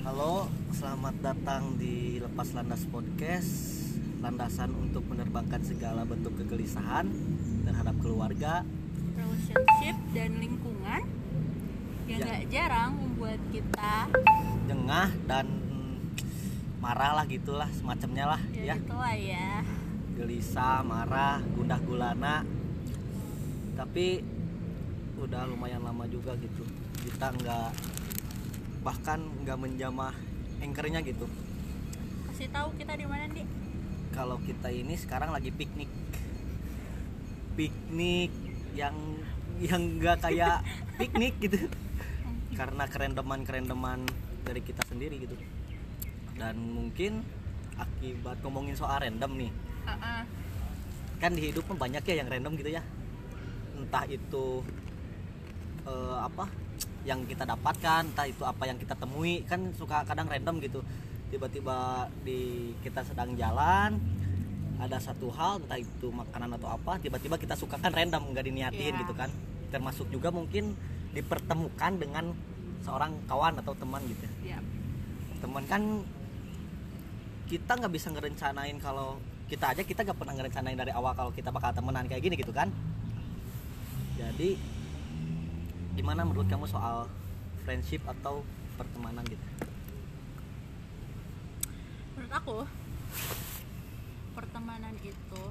Halo, selamat datang di Lepas Landas Podcast Landasan untuk menerbangkan segala bentuk kegelisahan terhadap keluarga relationship dan lingkungan yang Ya. gak jarang membuat kita Jengah dan marah lah gitulah semacamnya lah ya, ya. gitu lah ya. Gelisah, marah, gundah gulana. Tapi udah lumayan lama juga gitu Kita nggak bahkan nggak menjamah anchornya gitu. Kasih tahu kita di mana nih kalau kita ini sekarang lagi piknik. Piknik yang yang nggak kayak piknik gitu. Karena kerendeman kerendeman dari kita sendiri gitu. Dan mungkin akibat ngomongin soal random nih. Ah. kan di hidup banyak ya yang random gitu ya. Entah itu eh, apa yang kita dapatkan entah itu apa yang kita temui kan suka kadang random gitu. Tiba-tiba di kita sedang jalan ada satu hal entah itu makanan atau apa tiba-tiba kita suka kan random nggak diniatin Iya. gitu kan. Termasuk juga mungkin dipertemukan dengan seorang kawan atau teman gitu. Ya teman kan kita nggak bisa ngerencanain kalau kita aja kita nggak pernah ngerencanain dari awal kalau kita bakal temenan kayak gini gitu kan. Jadi gimana menurut kamu soal friendship atau pertemanan gitu? Menurut aku pertemanan itu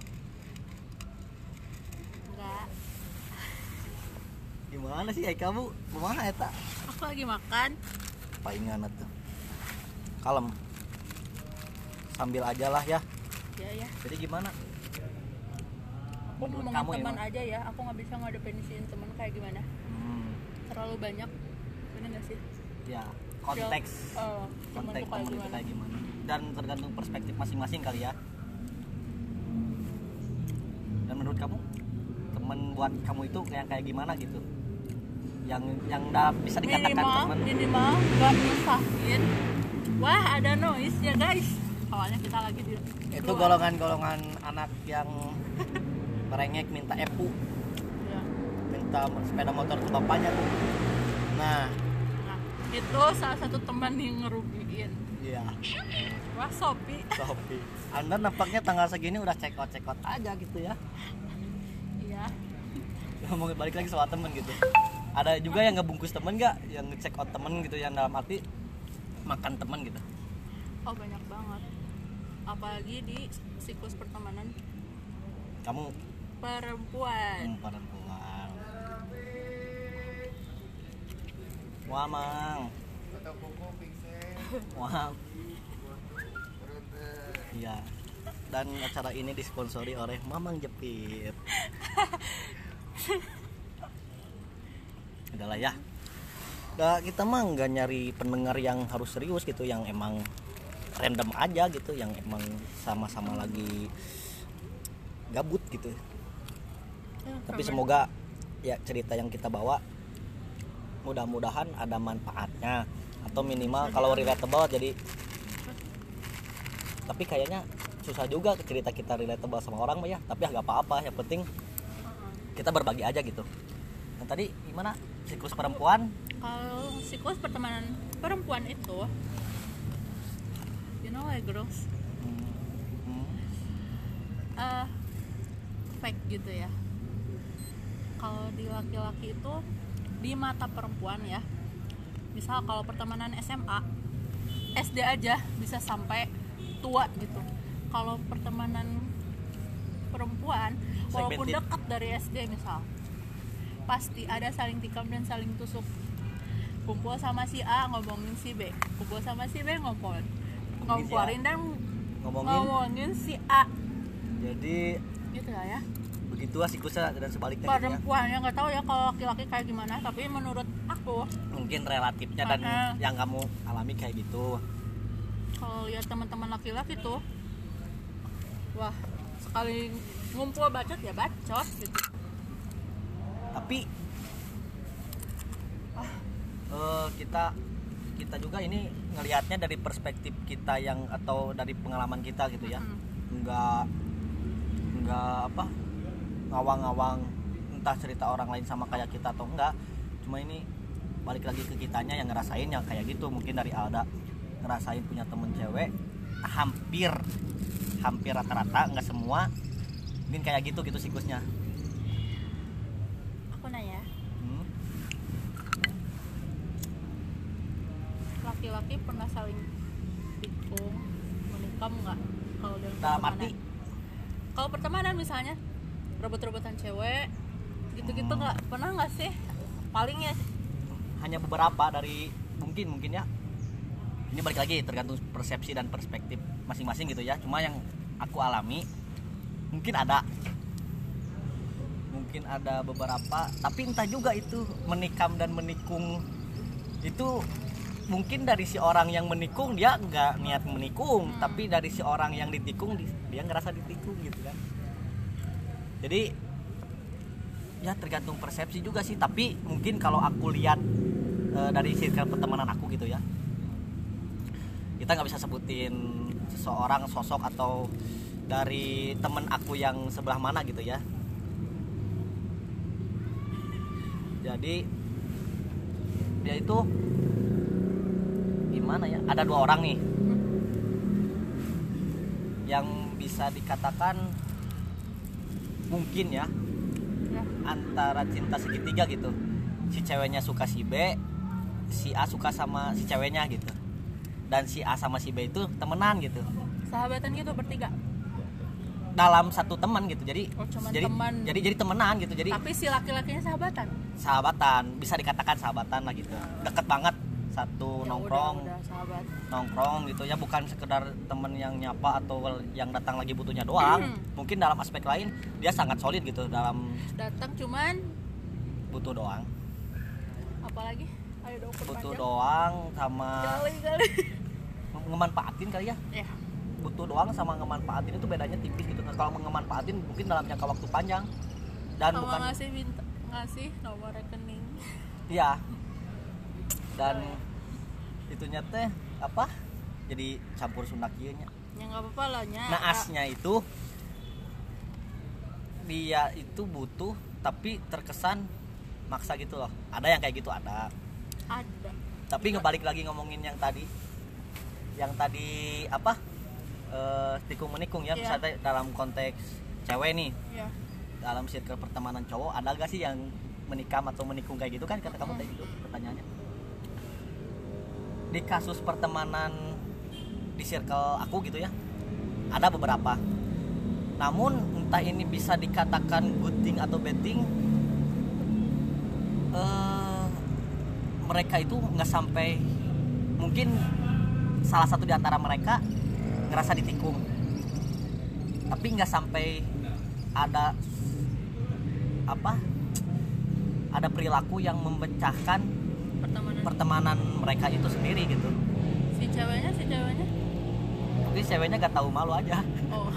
enggak. Gimana sih eh kamu ke mana eta? Aku lagi makan. Palingan tuh kalem. Sambil aja lah ya. Ya ya jadi gimana? Aku Menurut ngomongin teman aja ya. Aku nggak bisa ngedefinisiin teman kayak gimana terlalu banyak bener gak sih? Ya konteks. Teman konteks temen itu kayak gimana? dan tergantung perspektif masing-masing kali ya. Dan menurut kamu? Temen buat kamu itu kayak kayak gimana gitu? Yang yang udah bisa dikatakan minimal teman minimal gak nyusahin. Wah ada noise ya guys. Awalnya kita lagi di itu golongan-golongan anak yang merengek minta epu. Minta sepeda motor ke bapaknya tuh. Nah. Nah, itu salah satu teman yang ngerugiin. Iya. Wah Sopi Sopi anda nampaknya tanggal segini udah check out aja gitu ya. Iya. Ngomongin balik lagi soal temen gitu. Ada juga yang ngebungkus temen nggak? Yang ngecek out temen gitu yang dalam arti makan temen gitu. Oh banyak banget. Apalagi di siklus pertemanan. Kamu? Perempuan. Hmm, wah mang wah iya. Dan acara ini disponsori oleh Mamang Jepit. Adalah ya. Nggak, kita mah nggak nyari pendengar yang harus serius gitu yang emang random aja gitu yang emang sama-sama lagi gabut gitu. Ya, tapi semoga ya cerita yang kita bawa mudah-mudahan ada manfaatnya atau minimal kalau relatable jadi tapi kayaknya susah juga cerita kita relatable sama orang ya. Tapi agak apa-apa yang penting kita berbagi aja gitu. Nah tadi gimana? Siklus perempuan? Kalau siklus pertemanan perempuan itu you know like girls eh fake gitu ya. Kalau di laki-laki itu di mata perempuan ya. Misal kalau pertemanan SMA SD aja bisa sampai tua gitu. Kalau pertemanan perempuan walaupun dekat dari SD misal pasti ada saling tikam dan saling tusuk. Kumpul sama si A ngomongin si B. Kumpul sama si B ngompol Ngomongin si A. ngomporin dan ngomongin. ngomongin si A. Jadi gitu lah ya begitulah siklusnya dan sebaliknya gitu ya. perempuan yang nggak tahu ya kalau laki-laki kayak gimana tapi menurut aku mungkin relatifnya dan yang kamu alami kayak gitu kalau lihat teman-teman laki-laki tuh wah sekali ngumpul bacot ya bacot gitu tapi eh, kita kita juga ini ngelihatnya dari perspektif kita yang atau dari pengalaman kita gitu ya Hmm. nggak nggak apa ngawang-ngawang entah cerita orang lain sama kayak kita atau enggak. Cuma ini balik lagi ke kitanya yang ngerasain yang kayak gitu. Mungkin dari Alda ngerasain punya temen cewek hampir hampir rata-rata nggak semua. Mungkin kayak gitu gitu siklusnya. Aku nanya. Hmm? laki-laki pernah saling tikung menikam nggak kalau dalam dalam pertemanan? kalau pertemanan misalnya rebut-rebutan cewek. Gitu-gitu Hmm. nggak pernah nggak sih? Paling ya. Hanya beberapa dari mungkin mungkin ya. Ini balik lagi tergantung persepsi dan perspektif masing-masing gitu ya. Cuma yang aku alami mungkin ada. Mungkin ada beberapa tapi entah juga itu menikam dan menikung. Itu mungkin dari si orang yang menikung dia nggak niat menikung. Hmm. tapi dari si orang yang ditikung di- dia ngerasa ditikung gitu kan jadi ya tergantung persepsi juga sih. Tapi mungkin kalau aku lihat eh, dari circle pertemanan aku gitu ya kita nggak bisa sebutin seseorang sosok atau dari temen aku yang sebelah mana gitu ya. Jadi dia itu gimana ya? Ada dua orang nih. Yang bisa dikatakan mungkin ya ya. antara cinta segitiga gitu. Si ceweknya suka si B si A suka sama si ceweknya gitu. Dan si A sama si B itu temenan gitu. Sahabatan gitu bertiga? Dalam satu teman gitu. Jadi Oh, cuman jadi teman. jadi jadi temenan gitu. Jadi tapi si laki-lakinya sahabatan? Sahabatan. Bisa dikatakan sahabatan lah gitu. Deket banget satu Ya nongkrong. udah, udah sahabat. Nongkrong gitu. Ya bukan sekedar temen yang nyapa atau yang datang lagi butuhnya doang. Hmm. mungkin dalam aspek lain dia sangat solid gitu dalam datang cuman butuh doang. Apalagi butuh perpanjang doang sama kali kali. Ngemanfaatin kali ya? Ya butuh doang sama ngemanfaatin itu bedanya tipis gitu. Nah, kalau ngemanfaatin mungkin dalam jangka waktu panjang. Dan sama bukan ngasih minta ngasih nomor rekening. Iya dan itunya teh apa? Jadi campur nya. Ya nggak apa-apa lah nya. Naasnya itu dia itu butuh tapi terkesan maksa gitu loh. Ada yang kayak gitu ada. Ada. Tapi ngebalik lagi ngomongin yang tadi. Yang tadi apa? Eh, tikung menikung ya Iya. misalnya dalam konteks cewek nih. Ya dalam circle pertemanan cowok ada gak sih yang menikam atau menikung kayak gitu kan? Kata kamu tadi itu pertanyaannya di kasus pertemanan di circle aku gitu ya ada beberapa. Namun entah ini bisa dikatakan good thing atau bad thing eh, mereka itu nggak sampai mungkin salah satu di antara mereka ngerasa ditikung. Tapi nggak sampai ada apa ada perilaku yang memecahkan pertemanan. pertemanan mereka itu sendiri gitu. Si ceweknya si ceweknya? Tapi ceweknya gak tahu malu aja. Oh.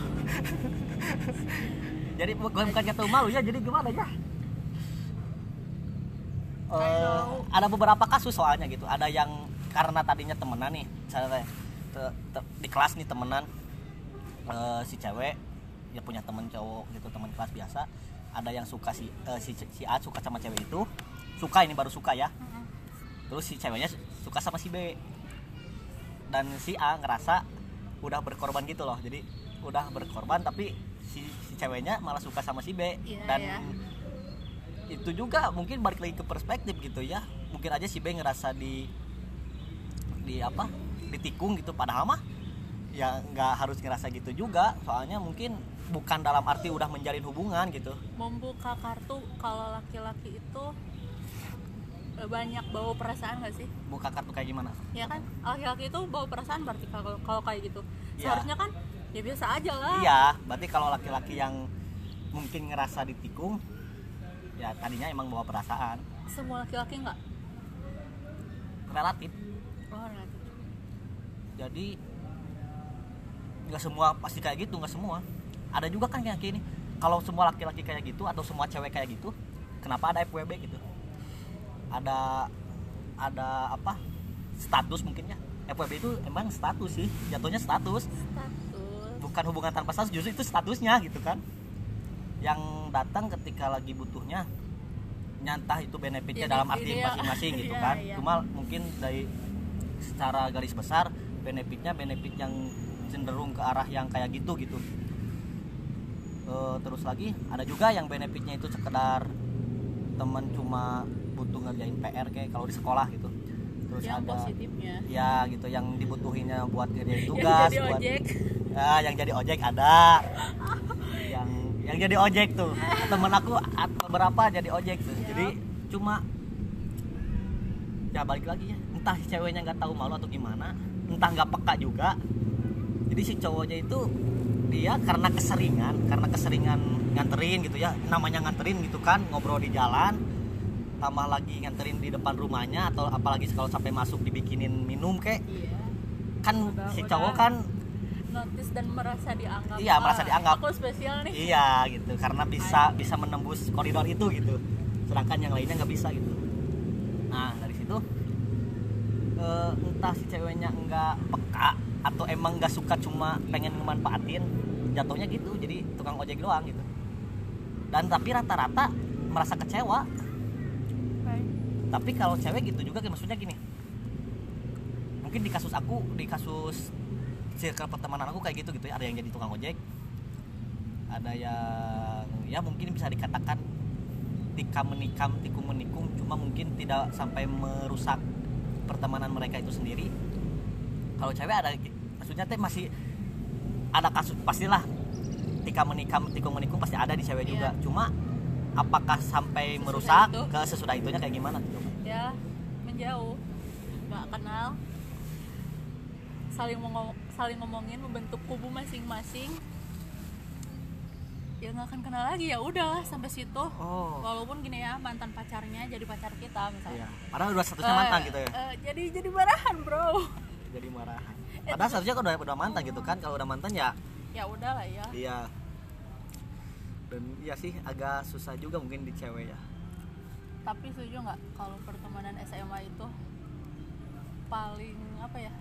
Jadi bukan bukan gak tahu malu ya jadi gimana ya? Kalau- ada beberapa kasus soalnya gitu. Ada yang karena tadinya temenan nih misalnya te- te- di kelas nih temenan eh, si cewek ya punya temen cowok gitu teman kelas biasa. Ada yang suka si eh, si si A suka sama cewek itu. Suka ini baru suka ya. Terus si ceweknya suka sama si B. Dan si A ngerasa udah berkorban gitu loh. Jadi udah berkorban tapi si, si ceweknya malah suka sama si B. Iya, dan iya. itu juga mungkin balik lagi ke perspektif gitu ya. Mungkin aja si B ngerasa di di apa? Ditikung gitu. Padahal mah ya nggak harus ngerasa gitu juga. Soalnya mungkin bukan dalam arti udah menjalin hubungan gitu. Membuka kartu kalau laki-laki itu banyak bawa perasaan gak sih? Buka kartu kayak gimana? Ya kan laki-laki itu bawa perasaan berarti kalau kalau kayak gitu. Iya. seharusnya kan ya biasa aja lah. Iya berarti kalau laki-laki yang mungkin ngerasa ditikung ya tadinya emang bawa perasaan. Semua laki-laki nggak? Relatif. Oh relatif. jadi nggak semua pasti kayak gitu nggak semua. Ada juga kan kayak gini kalau semua laki-laki kayak gitu atau semua cewek kayak gitu kenapa ada FWB gitu ada ada apa status mungkin ya FWB itu emang status sih jatuhnya status. Status. Bukan hubungan tanpa status justru itu statusnya gitu kan. Yang datang ketika lagi butuhnya nyantah itu benefitnya dalam arti ya. masing-masing gitu Iya, kan. iya. cuma mungkin dari secara garis besar benefitnya benefit yang cenderung ke arah yang kayak gitu gitu. Eh, terus lagi ada juga yang benefitnya itu sekedar temen cuma butuh ngerjain PR kayak kalau di sekolah gitu. Terus yang ada positifnya. Ya gitu yang dibutuhinnya buat ngerjain yang tugas jadi buat ojek. Ya yang jadi ojek ada. Yang yang jadi ojek tuh. Temen aku beberapa jadi ojek tuh. Siap. jadi cuma ya balik lagi ya. Entah si ceweknya nggak tahu malu atau gimana entah nggak peka juga. Jadi si cowoknya itu dia karena keseringan karena keseringan nganterin gitu ya namanya nganterin gitu kan ngobrol di jalan tambah lagi nganterin di depan rumahnya atau apalagi kalau sampai masuk dibikinin minum kek iya kan Udah- si cowok kan notice dan merasa dianggap Iya, merasa "Ah, dianggap." aku spesial nih Iya gitu karena bisa bisa menembus koridor itu gitu. Sedangkan yang lainnya nggak bisa gitu. Nah dari situ eh, entah si ceweknya nggak peka atau emang nggak suka cuma pengen ngemanfaatin jatuhnya gitu jadi tukang ojek doang gitu. Dan tapi rata-rata merasa kecewa. Tapi kalau cewek gitu juga maksudnya gini. Mungkin di kasus aku di kasus circle pertemanan aku kayak gitu gitu ya ada yang jadi tukang ojek ada yang ya mungkin bisa dikatakan tikam menikam tikung menikung cuma mungkin tidak sampai merusak pertemanan mereka itu sendiri kalau cewek ada maksudnya teh masih ada kasus pastilah tikam menikam tikung menikung pasti ada di cewek juga Iya. cuma apakah sampai Sesudah merusak itu. ke sesudah itunya kayak gimana tuh ya menjauh nggak kenal. Saling ngomong saling ngomongin membentuk kubu masing-masing. Ya nggak akan kenal lagi ya udah sampai situ. Oh. Walaupun gini ya mantan pacarnya jadi pacar kita iya misalnya padahal udah statusnya mantan Eh, gitu ya. eh, jadi jadi marahan bro. Jadi marahan. Padahal seharusnya kalau udah, udah mantan gitu kan kalau udah mantan ya ya udah lah ya. Iya. Dan iya sih agak susah juga mungkin di cewek ya tapi setuju nggak kalau pertemanan SMA itu paling apa ya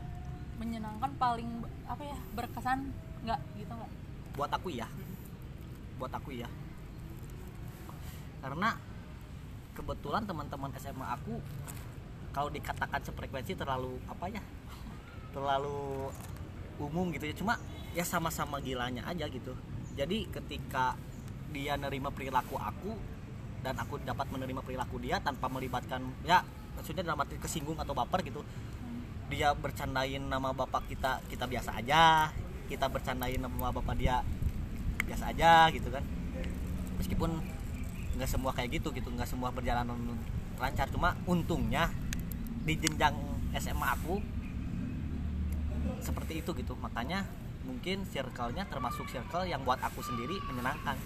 menyenangkan paling apa ya berkesan nggak gitu nggak? Buat aku ya buat aku ya karena kebetulan teman-teman SMA aku kalau dikatakan sefrekuensi terlalu apa ya terlalu umum gitu ya. Cuma ya sama-sama gilanya aja gitu. Jadi ketika dia nerima perilaku aku dan aku dapat menerima perilaku dia tanpa melibatkan ya maksudnya dalam arti kesinggung atau baper gitu. Dia bercandain nama bapak kita kita biasa aja. Kita bercandain nama bapak dia biasa aja gitu kan. Meskipun nggak semua kayak gitu gitu nggak semua berjalan lancar. Cuma untungnya di jenjang SMA aku seperti itu gitu. Makanya mungkin circle-nya termasuk circle yang buat aku sendiri menyenangkan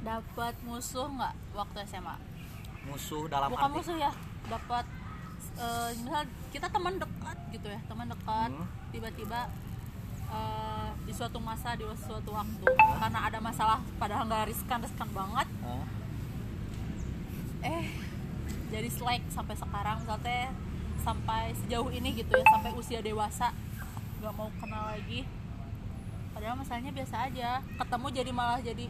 dapat musuh nggak waktu SMA musuh dalam bukan arti musuh ya dapat eh, misal kita teman dekat gitu ya teman dekat Hmm. tiba-tiba eh, di suatu masa di suatu waktu. Karena ada masalah padahal nggak riskan riskan banget. Eh, eh jadi slack sampai sekarang. Misalnya sampai sejauh ini gitu ya sampai usia dewasa nggak mau kenal lagi. Padahal masalahnya biasa aja ketemu jadi malah jadi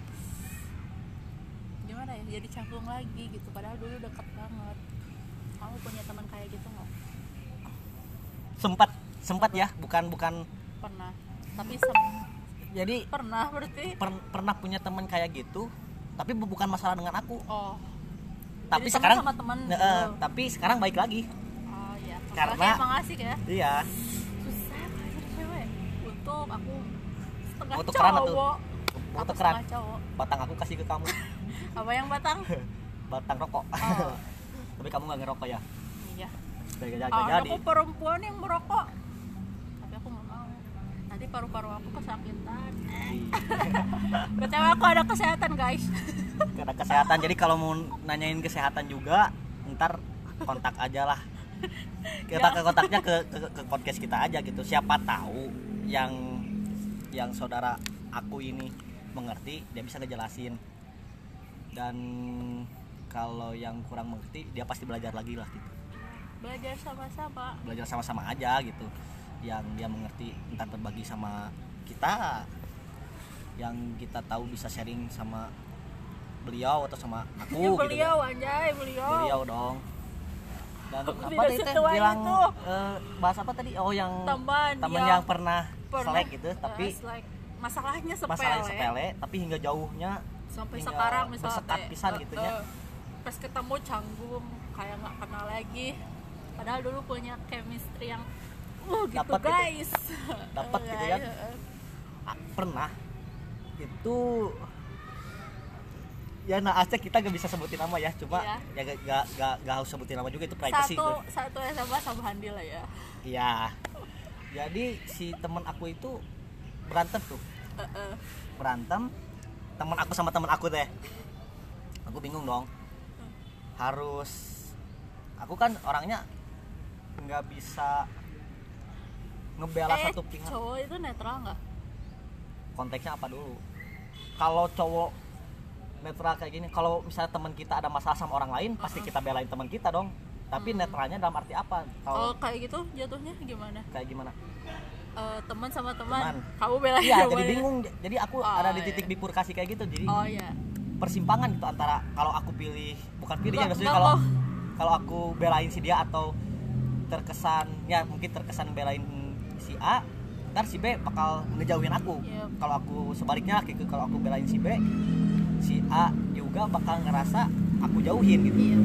gimana ya jadi canggung lagi gitu. Padahal dulu deket banget. Kamu punya teman kayak gitu nggak? Sempat sempat ya. Bukan bukan. Pernah. Tapi sem- jadi pernah berarti? per- pernah punya teman kayak gitu tapi bu- bukan masalah dengan aku. Oh. Tapi Jadi sekarang sama teman Nah, gitu. tapi sekarang baik lagi. Oh iya. Karena- Soalnya emang asik ya. iya. Susah cewek. Untuk aku setengah tukeran cowok. Tukeran setengah cowok. Batang aku kasih ke kamu apa yang batang? Batang rokok. Oh. tapi kamu nggak ngerokok ya? Iya. Gak, gak, oh, jadi aku perempuan yang merokok. Tapi aku nggak mau. Nanti paru-paru aku kesakitan. Btw aku ada kesehatan guys. Karena kesehatan. Jadi kalau mau nanyain kesehatan juga ntar kontak aja lah. Kita Ya. ke kontaknya ke, ke ke podcast kita aja gitu. Siapa tahu yang yang saudara aku ini mengerti dia bisa ngejelasin dan kalau yang kurang mengerti dia pasti belajar lagi lah gitu. Belajar sama-sama. Belajar sama-sama aja gitu. Yang dia mengerti entar berbagi sama kita. Yang kita tahu bisa sharing sama beliau atau sama aku Ini gitu beliau anjay beliau. Beliau dong. Dan apa Tidak tadi teh bilang itu. eh, bahas apa tadi? Oh yang Teman teman yang yang pernah, pernah. selek gitu eh, tapi selek. masalahnya sepele, masalah sepele tapi hingga jauhnya sampai hingga sekarang misalnya teh, pisan gitu ya. eh, pas ketemu canggung kayak nggak kenal lagi padahal dulu punya chemistry yang uh gitu gitu. guys Dapat Eh, gitu guys, kan. eh, Ah, pernah itu ya nah Aceh kita gak bisa sebutin nama ya cuma Iya. ya gak, gak, gak, gak harus sebutin nama juga itu privacy satu itu satu SMA sama Handi lah ya iya jadi si temen aku itu berantem tuh Eh, eh. berantem temen aku sama temen aku teh. Aku bingung dong. Harus aku kan orangnya nggak bisa ngebela eh satu pihak. cowok itu netral nggak? Konteksnya apa dulu? Kalau cowok netral kayak gini kalau misalnya teman kita ada masalah sama orang lain pasti kita belain teman kita dong. Tapi netralnya dalam arti apa? Kalau kayak gitu jatuhnya gimana? Kayak gimana Eh, teman sama teman. Teman. kamu belain iya jadi bingung. Jadi aku Oh, ada di iya. titik bifurkasi kayak gitu. Jadi oh ya persimpangan gitu antara kalau aku pilih bukan pilih ya maksudnya kalau kalau aku belain si dia atau terkesan ya mungkin terkesan belain si A ntar si B bakal ngejauhin aku. Iya. kalau aku sebaliknya gitu. Kalau aku belain si B si A juga bakal ngerasa aku jauhin gitu. Iya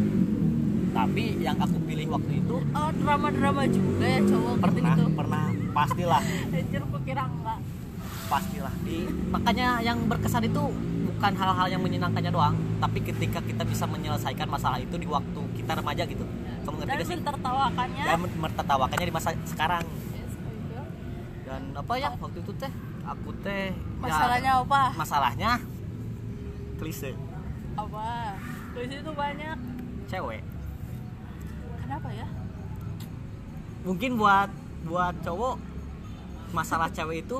tapi yang aku pilih waktu itu oh drama drama juga ya cowok pernah gitu. Pernah pastilah. Anjir aku kira enggak. Pastilah. Di makanya yang berkesan itu bukan hal-hal yang menyenangkannya doang tapi ketika kita bisa menyelesaikan masalah itu di waktu kita remaja gitu. Kamu ngerti dan mentertawakannya dan mertatawakannya di masa sekarang. Yes, iya. dan apa ya waktu itu teh aku teh ya, masalahnya apa? masalahnya klise. Apa? Di situ banyak. Cewek kenapa ya? Mungkin buat buat cowok masalah cewek itu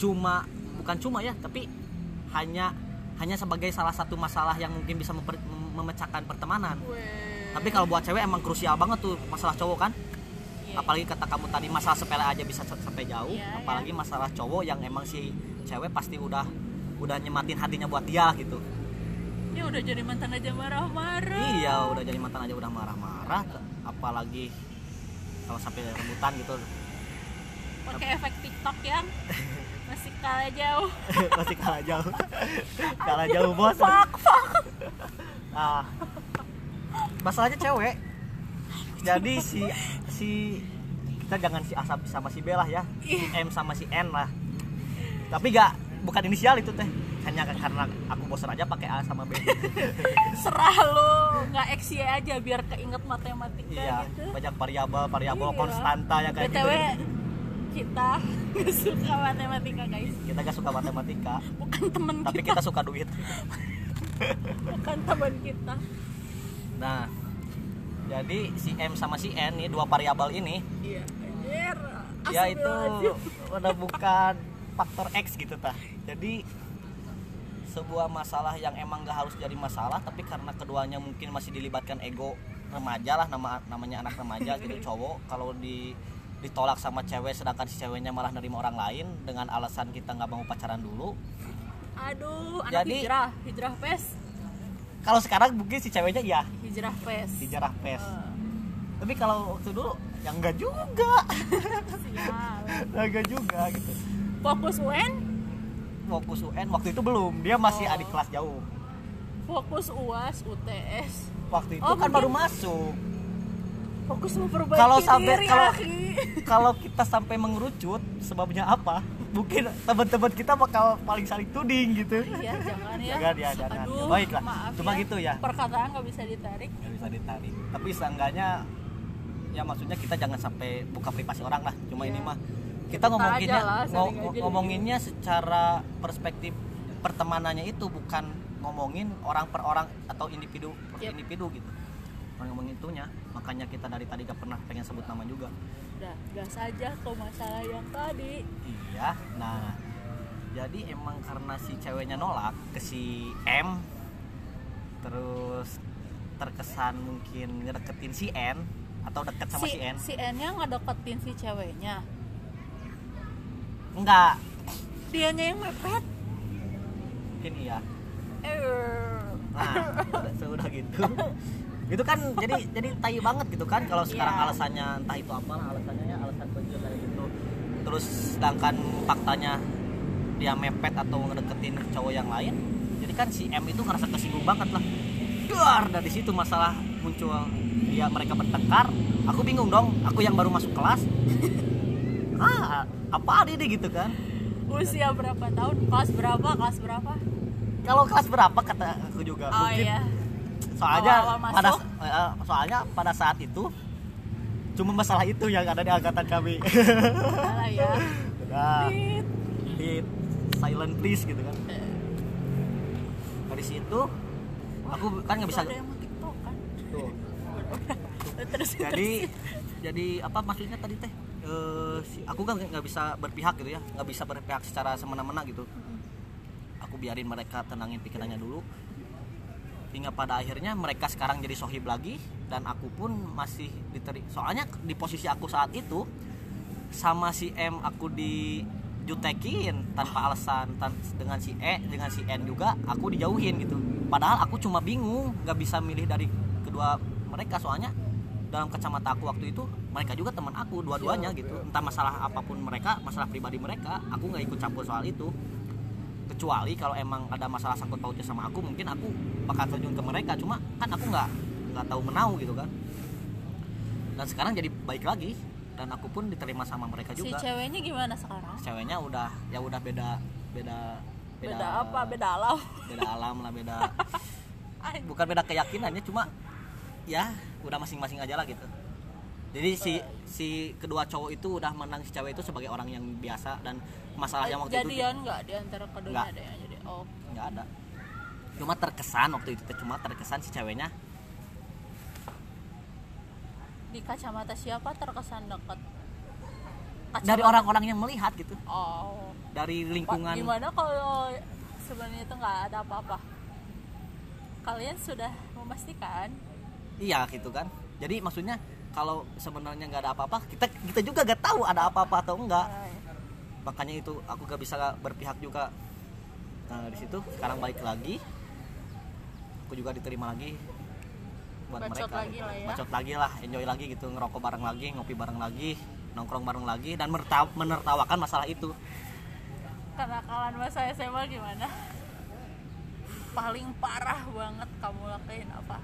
cuma bukan cuma ya tapi hanya hanya sebagai salah satu masalah yang mungkin bisa memper- mem- memecahkan pertemanan. Weh. tapi kalau buat cewek emang krusial banget tuh masalah cowok kan? Iya, apalagi kata kamu tadi masalah sepele aja bisa sampai jauh. Iya, apalagi masalah cowok yang emang si cewek pasti udah udah nyematin hatinya buat dia gitu. Ya udah jadi mantan aja marah-marah. Iya udah jadi mantan aja udah marah-marah apalagi kalau sampai rebutan gitu. Pakai efek TikTok yang masih kalah jauh. Masih kalah jauh. Kalah jauh bos. fuck fuck. Nah masalahnya cewek. Jadi si si kita jangan si A sama- sama si B lah ya. Si M sama si N lah. Tapi gak bukan inisial itu teh hanya karena aku bosan aja pakai A sama B. Serah lu nggak XY aja biar keinget matematika iya gitu. banyak variabel variabel Iya. konstanta ya kayak btw gitu kita suka matematika guys. Kita gak suka matematika. Bukan temen tapi kita. kita suka duit. Bukan teman kita. Nah jadi si M sama si N nih dua variabel ini. Iya ya itu udah bukan faktor X gitu tah. Jadi sebuah masalah yang emang gak harus jadi masalah tapi karena keduanya mungkin masih dilibatkan ego remaja lah nama namanya anak remaja gitu cowok kalau di ditolak sama cewek sedangkan si ceweknya malah nerima orang lain dengan alasan kita nggak mau pacaran dulu. Aduh anak Jadi- hijrah hijrah pes. Kalau sekarang mungkin si ceweknya ya hijrah pes. Dijarah pes. Eh, tapi kalau waktu dulu yang enggak juga. Enggak juga gitu. Fokus UN fokus UN waktu itu belum. Dia masih Oh. adik kelas jauh. Fokus UAS UTS waktu itu Oh, kan mungkin- baru masuk. Fokus memperbaiki Kalau sampai- kalau- kalau kita sampai mengerucut sebabnya apa? Mungkin teman-teman kita bakal paling saling tuding gitu. Iya jangan ya. Jangan ya, jangan. Aduh, Baiklah, maaf cuma gitu ya. perkataan nggak bisa ditarik. Nggak bisa ditarik. Tapi seenggaknya ya maksudnya kita jangan sampai buka privasi orang lah. Cuma Iya. ini mah kita ngomonginnya lah, ngomonginnya secara perspektif pertemanannya itu bukan ngomongin orang per orang atau individu per Yep. individu gitu. Ngomongin itunya. Makanya kita dari tadi gak pernah pengen sebut nama juga. Udah gas aja ke masalah yang tadi. Iya, nah. Jadi emang karena si ceweknya nolak ke si M, terus terkesan mungkin ngedeketin si N atau deket sama si, si, N, si N nya ngedeketin si ceweknya enggak, dianya yang mepet. Mungkin iya. nah sudah gitu. Itu kan jadi jadi tai banget gitu kan kalau sekarang Iya. alasannya entah itu apa alasannya ya alasan kayak gitu. Terus sedangkan faktanya dia mepet atau ngedeketin cowok yang lain jadi kan si M itu ngerasa kesinggung banget lah. Duar dari situ masalah muncul ya mereka bertengkar. Aku bingung dong aku yang baru masuk kelas. Ah apa ini gitu kan? Usia berapa tahun? Kelas berapa? Kelas berapa? Kalau kelas berapa kata aku juga oh mungkin iya. soalnya pada masuk? eh, soalnya pada saat itu cuma masalah itu yang ada di angkatan kami. Salah ya. Hit. Silent please gitu kan. Dari situ aku kan nggak bisa ada yang mau tiktok kan? Tuh. Terus jadi jadi apa maksudnya tadi teh Eh, aku kan nggak bisa berpihak gitu ya nggak bisa berpihak secara semena-mena gitu. Aku biarin mereka tenangin pikirannya dulu. Hingga pada akhirnya mereka sekarang jadi sohib lagi dan aku pun masih diteri soalnya di posisi aku saat itu sama si M aku dijutekin tanpa alasan tan- dengan si E dengan si N juga aku dijauhin gitu. Padahal aku cuma bingung nggak bisa milih dari kedua mereka soalnya dalam kacamata aku waktu itu mereka juga teman aku dua-duanya gitu. entah masalah apa pun mereka masalah pribadi mereka aku nggak ikut campur soal itu. Kecuali kalau emang ada masalah sangkut pautnya sama aku mungkin aku bakal terjun ke mereka. Cuma kan aku nggak nggak tahu menau gitu kan. Dan sekarang jadi baik lagi dan aku pun diterima sama mereka si juga. ceweknya gimana sekarang? Ceweknya udah ya udah beda beda beda, apa? Beda alam. beda alam lah beda bukan beda keyakinannya cuma ya udah masing-masing aja lah gitu. Jadi si si kedua cowok itu udah menang si cewek itu sebagai orang yang biasa dan masalah yang waktu itu jadian nggak di antara keduanya ada yang jadi? Oh. Nggak ada. Cuma terkesan waktu itu cuma terkesan si ceweknya. Di kacamata siapa terkesan dekat dari orang-orang yang melihat gitu. Oh. Dari lingkungan. gimana kalau sebenarnya itu nggak ada apa-apa? Kalian sudah memastikan iya gitu kan. Jadi maksudnya kalau sebenarnya nggak ada apa-apa kita kita juga nggak tahu ada apa-apa atau enggak. Ay, makanya itu aku gak bisa berpihak juga. Nah di situ sekarang balik lagi. Aku juga diterima lagi buat Bacot mereka. lagi lah ya. bacot lagi lah enjoy lagi gitu ngerokok bareng lagi ngopi bareng lagi nongkrong bareng lagi dan menertawakan masalah itu. Kenakalan masa SMA gimana? Paling parah banget kamu lakuin apa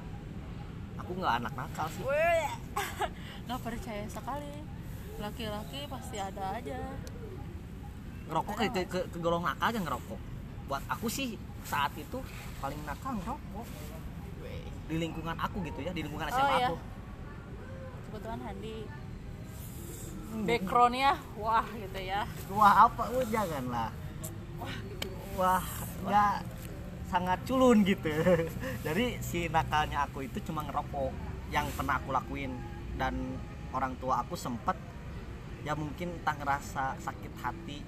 aku nggak anak nakal sih. Nggak percaya sekali. Laki-laki pasti ada aja. Ngerokok ke, ke, ke, ke golong nakal aja ngerokok. Buat aku sih saat itu paling nakal ngerokok. Di lingkungan aku gitu ya di lingkungan SMA Oh, iya. aku. Kebetulan Handi. Backgroundnya wah gitu ya. Wah apa? Oh janganlah. Wah nggak sangat culun gitu. Jadi si nakalnya aku itu cuma ngerokok yang pernah aku lakuin. Dan orang tua aku sempet ya mungkin tak ngerasa sakit hati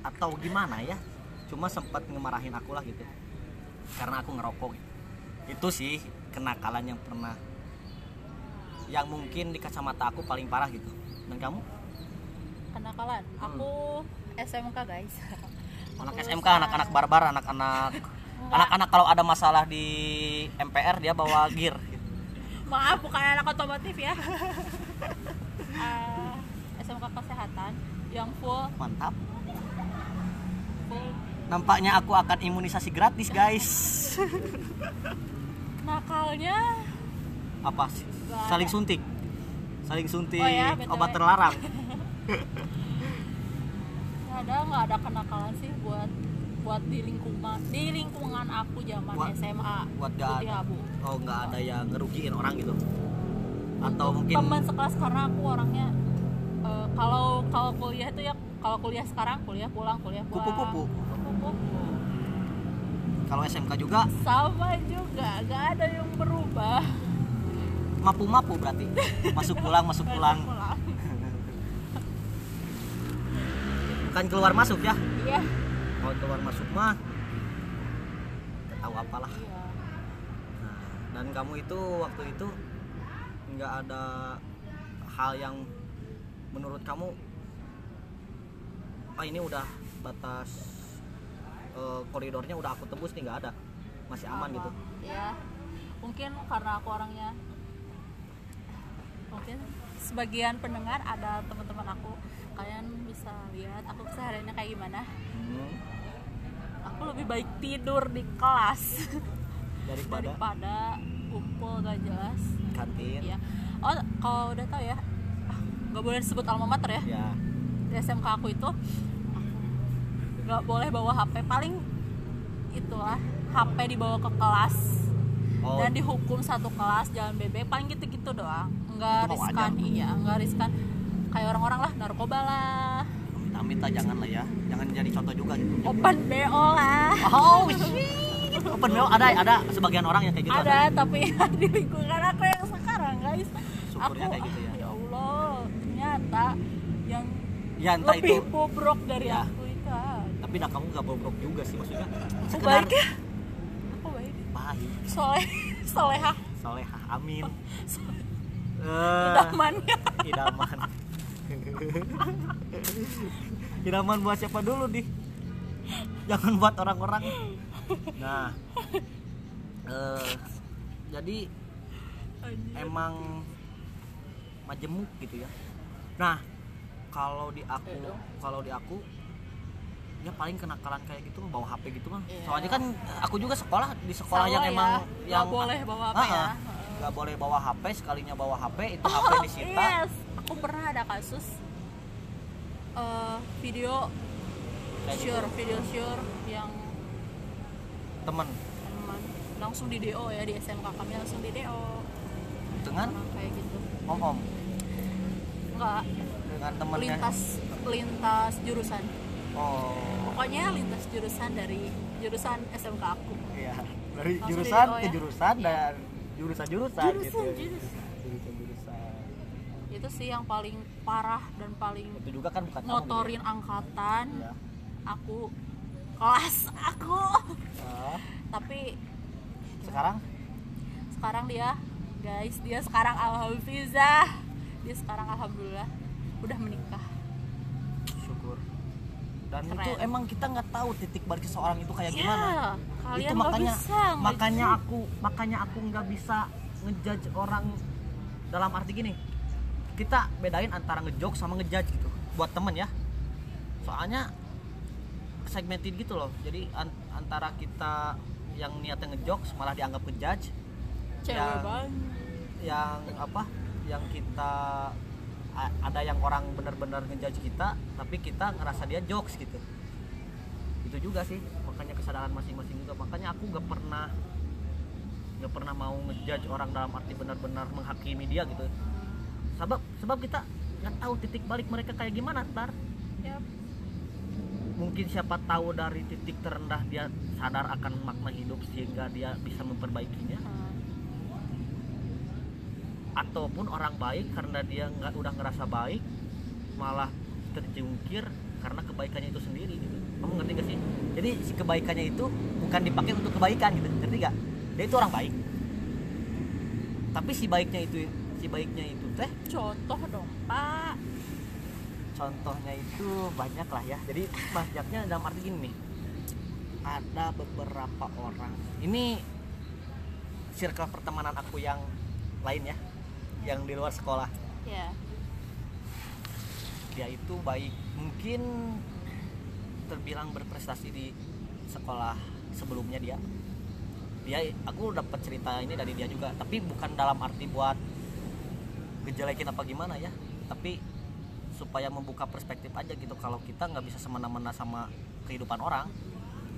atau gimana ya cuma sempat ngemarahin aku lah gitu. Karena aku ngerokok gitu. itu sih kenakalan yang pernah yang mungkin di kacamata aku paling parah gitu. Dan kamu? Kenakalan? Aku SMK guys anak SMK anak-anak barbar anak-anak anak-anak kalau ada masalah di MPR dia bawa gear. Maaf bukan anak otomotif ya. Eh, SMK kesehatan yang full. Mantap. Full. Nampaknya aku akan imunisasi gratis guys. Nakalnya? Apa? Saling suntik? Saling suntik Oh ya, obat terlarang. nggak ada nggak ada kenakalan sih buat buat di lingkungan di lingkungan aku zaman Buat- SMA buat gak ada Abu. oh nggak ada yang ngerugiin orang gitu atau mungkin teman sekelas karena aku orangnya eh, kalau kalau kuliah itu ya kalau kuliah sekarang kuliah pulang kuliah pulang Kupu-kupu. Kupu-kupu. kalau SMK juga sama juga nggak ada yang berubah mapu-mapu berarti masuk pulang masuk pulang Pulang. Bukan keluar masuk ya? Iya. Kalau keluar masuk mah nggak tahu apalah. Iya. Nah, dan kamu itu waktu itu nggak ada hal yang menurut kamu ah ini udah batas eh, koridornya udah aku tembus nih nggak ada. Masih aman gitu. Ya mungkin karena aku orangnya mungkin sebagian pendengar ada teman-teman aku kalian bisa lihat aku kesehariannya kayak gimana. Hmm, aku lebih baik tidur di kelas. Daripada? Daripada kumpul gak jelas. Kantin. Ya oh kalau udah tahu ya ah, nggak boleh disebut alma mater ya. Ya di SMK aku itu nggak boleh bawa HP paling itulah HP dibawa ke kelas. Oh. Dan dihukum satu kelas jalan bebek paling gitu-gitu doang. Nggak riskan iya nggak riskan kayak orang-orang lah narkoba lah. Amit lah jangan lah ya. Jangan jadi contoh juga gitu. Open BO lah. Oh shit. Open mail ada ada sebagian orang yang kayak gitu ada tapi di lingkungan aku yang sekarang guys. Syukurnya aku kayak gitu ya. ya Allah ternyata yang ya entah lebih itu. bobrok dari Ya. aku itu ah. tapi dah kamu gak bobrok juga sih maksudnya. Aku sekedar baik ya? Aku baik. Baik. Soleh soleha solehah amin. Soleh- Eh, idamannya idaman idaman buat siapa dulu di? Jangan buat orang-orang. Nah eh, jadi Anjir. emang majemuk gitu ya. Nah kalau di aku kalau di aku ya paling kenakalan kayak gitu bawa HP gitu mah. Iya. soalnya kan aku juga sekolah di sekolah Sama yang ya, emang nggak yang boleh bawa HP Ah, ya. Nggak boleh bawa HP sekalinya bawa HP itu HP Oh, disita yes. Aku pernah ada kasus eh, video Kayak gitu. sure, video sure yang temen teman langsung di DO ya di SMK kami langsung di DO. dengan kayak gitu. om om Enggak, dengan temennya lintas lintas jurusan. oh Pokoknya lintas jurusan dari jurusan SMK aku. iya dari Langsung jurusan ke ya? jurusan Iya. dan jurusan jurusan Jurusan, gitu jurusan. jurusan jurusan Itu sih yang paling parah dan paling itu juga kan bukan kamu, ngotorin angkatan. Iya. Aku kelas aku. Ah, Tapi sekarang? Sekarang dia guys dia sekarang alhamdulillah. Dia sekarang alhamdulillah udah menikah. Syukur. Dan Keren. itu emang kita nggak tahu titik balik seseorang itu kayak gimana. Ya kalian itu makanya bisa makanya aku makanya aku nggak bisa ngejudge orang dalam arti gini kita bedain antara ngejok sama ngejudge gitu buat temen ya. Soalnya segmented gitu loh. Jadi an- antara kita yang niatnya ngejok malah dianggap ngejudge. Cewek yang- banget. yang apa? Yang kita ada yang orang benar-benar ngejudge kita tapi kita ngerasa dia jokes gitu. Itu juga sih makanya kesadaran masing-masing juga. Makanya aku gak pernah gak pernah mau ngejudge orang dalam arti benar-benar menghakimi dia gitu sebab sebab kita nggak tahu titik balik mereka kayak gimana ntar. Ya mungkin siapa tahu dari titik terendah dia sadar akan makna hidup sehingga dia bisa memperbaikinya. Hmm, ataupun orang baik karena dia nggak udah ngerasa baik malah terjungkir karena kebaikannya itu sendiri gitu. Kamu ngerti gak sih? Jadi si kebaikannya itu bukan dipakai untuk kebaikan gitu. Ngerti gak dia itu orang baik. Tapi si baiknya itu si baiknya itu teh? Contoh dong pak. Contohnya itu banyak lah ya. Jadi banyaknya dalam arti gini nih. Ada beberapa orang. Ini circle pertemanan aku yang lain ya. yang di luar sekolah. Ya. Dia itu baik. Mungkin terbilang berprestasi di sekolah sebelumnya dia. Dia aku dapat cerita ini dari dia juga. Tapi bukan dalam arti buat ngejelekin apa gimana ya. Tapi supaya membuka perspektif aja gitu kalau kita nggak bisa semena-mena sama kehidupan orang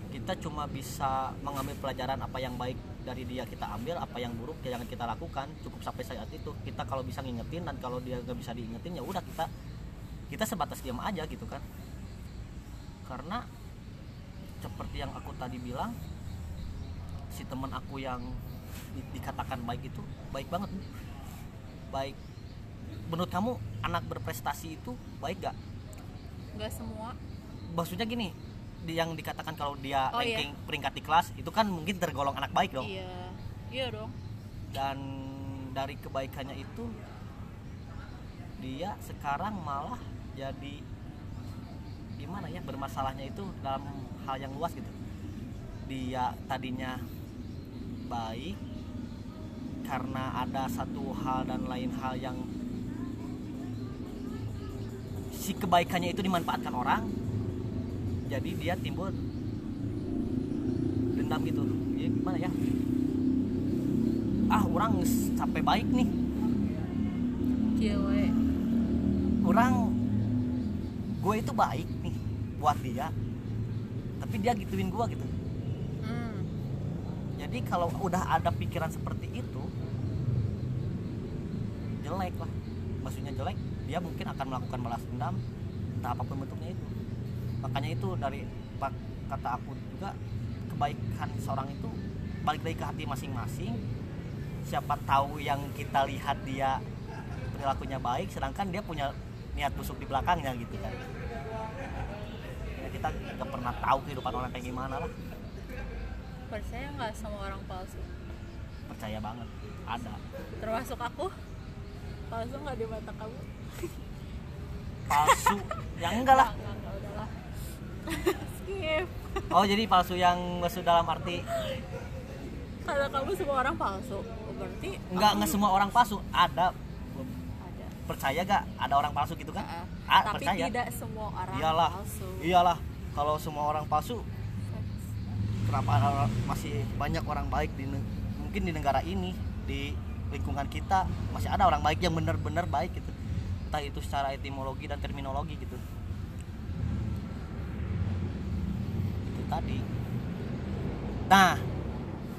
kita cuma bisa mengambil pelajaran apa yang baik dari dia kita ambil apa yang buruk ya jangan kita lakukan cukup sampai saat itu. Kita kalau bisa ngingetin dan kalau dia nggak bisa diingetin ya udah kita kita sebatas diam aja gitu kan. Karena seperti yang aku tadi bilang si teman aku yang di- dikatakan baik itu baik banget. Baik menurut kamu anak berprestasi itu baik gak nggak semua. Maksudnya gini yang dikatakan kalau dia Oh, iya. ranking peringkat di kelas itu kan mungkin tergolong anak baik dong. Iya. Iya dong. Dan dari kebaikannya itu dia sekarang malah jadi gimana ya bermasalahnya itu dalam hal yang luas gitu. Dia tadinya baik karena ada satu hal dan lain hal yang si kebaikannya itu dimanfaatkan orang jadi dia timbul dendam gitu. Ya gimana ya? Ah orang sampai baik nih. Cewek orang gue itu baik nih buat dia tapi dia gituin gue gitu. Hmm. jadi kalau udah ada pikiran seperti itu jelek lah maksudnya jelek dia mungkin akan melakukan balas dendam entah apa pun bentuknya itu. Makanya itu dari kata aku juga kebaikan seorang itu balik lagi ke hati masing-masing. Siapa tahu yang kita lihat dia perilakunya baik sedangkan dia punya niat busuk di belakangnya gitu kan. Ya, kita nggak pernah tahu kehidupan orang kayak gimana lah. Percaya nggak sama orang palsu? Percaya banget ada. Termasuk aku? Palsu nggak di mata kamu palsu. Yang enggak lah. Skip. Oh jadi palsu yang maksud dalam arti? Kata kamu semua orang palsu Oh, berarti enggak enggak semua orang palsu. Ada. Ada. Percaya gak ada orang palsu gitu kan? Ah, ah, tapi percaya. tidak semua orang iyalah. palsu. Iyalah. Kalau semua orang palsu kenapa ada- masih banyak orang baik di mungkin di negara ini di lingkungan kita masih ada orang baik yang benar-benar baik gitu entah itu secara etimologi dan terminologi gitu. Itu tadi. Nah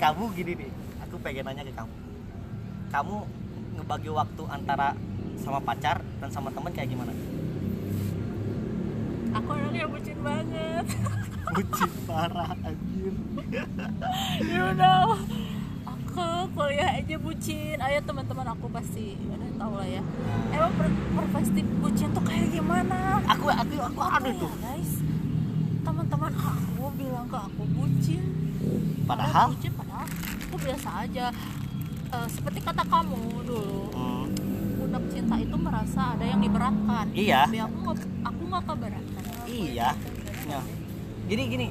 kamu gini nih aku pengen nanya ke kamu. Kamu ngebagi waktu antara sama pacar dan sama temen kayak gimana? Aku orangnya bucin banget. Bucin parah anjir. You know aku kuliah aja bucin. Ayo teman-teman aku pasti udah tahu lah ya. Emang per- bucin tuh kayak gimana? Aku aku aku Apa ada ya, tuh. guys. Teman-teman aku bilang ke aku bucin. Padahal? Bucin padahal aku biasa aja. Eh, seperti kata kamu dulu hmm, budak cinta itu merasa ada yang diberatkan. Iya. tapi aku nggak aku nggak keberatan. Iya. Ya. jadi gini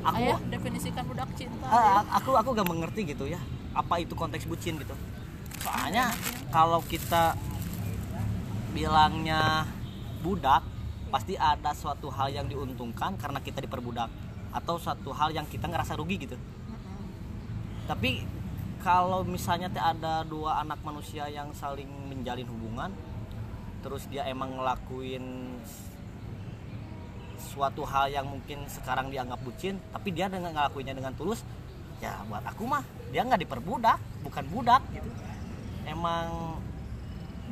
aku Ayo definisikan budak cinta. Ah, aku aku gak mengerti gitu ya apa itu konteks bucin gitu. Soalnya kalau kita bilangnya budak pasti ada suatu hal yang diuntungkan karena kita diperbudak atau suatu hal yang kita ngerasa rugi gitu. Tapi kalau misalnya ada dua anak manusia yang saling menjalin hubungan terus dia emang ngelakuin suatu hal yang mungkin sekarang dianggap bucin tapi dia dengan ngelakuinnya dengan tulus ya buat aku mah dia nggak diperbudak bukan budak gitu. Emang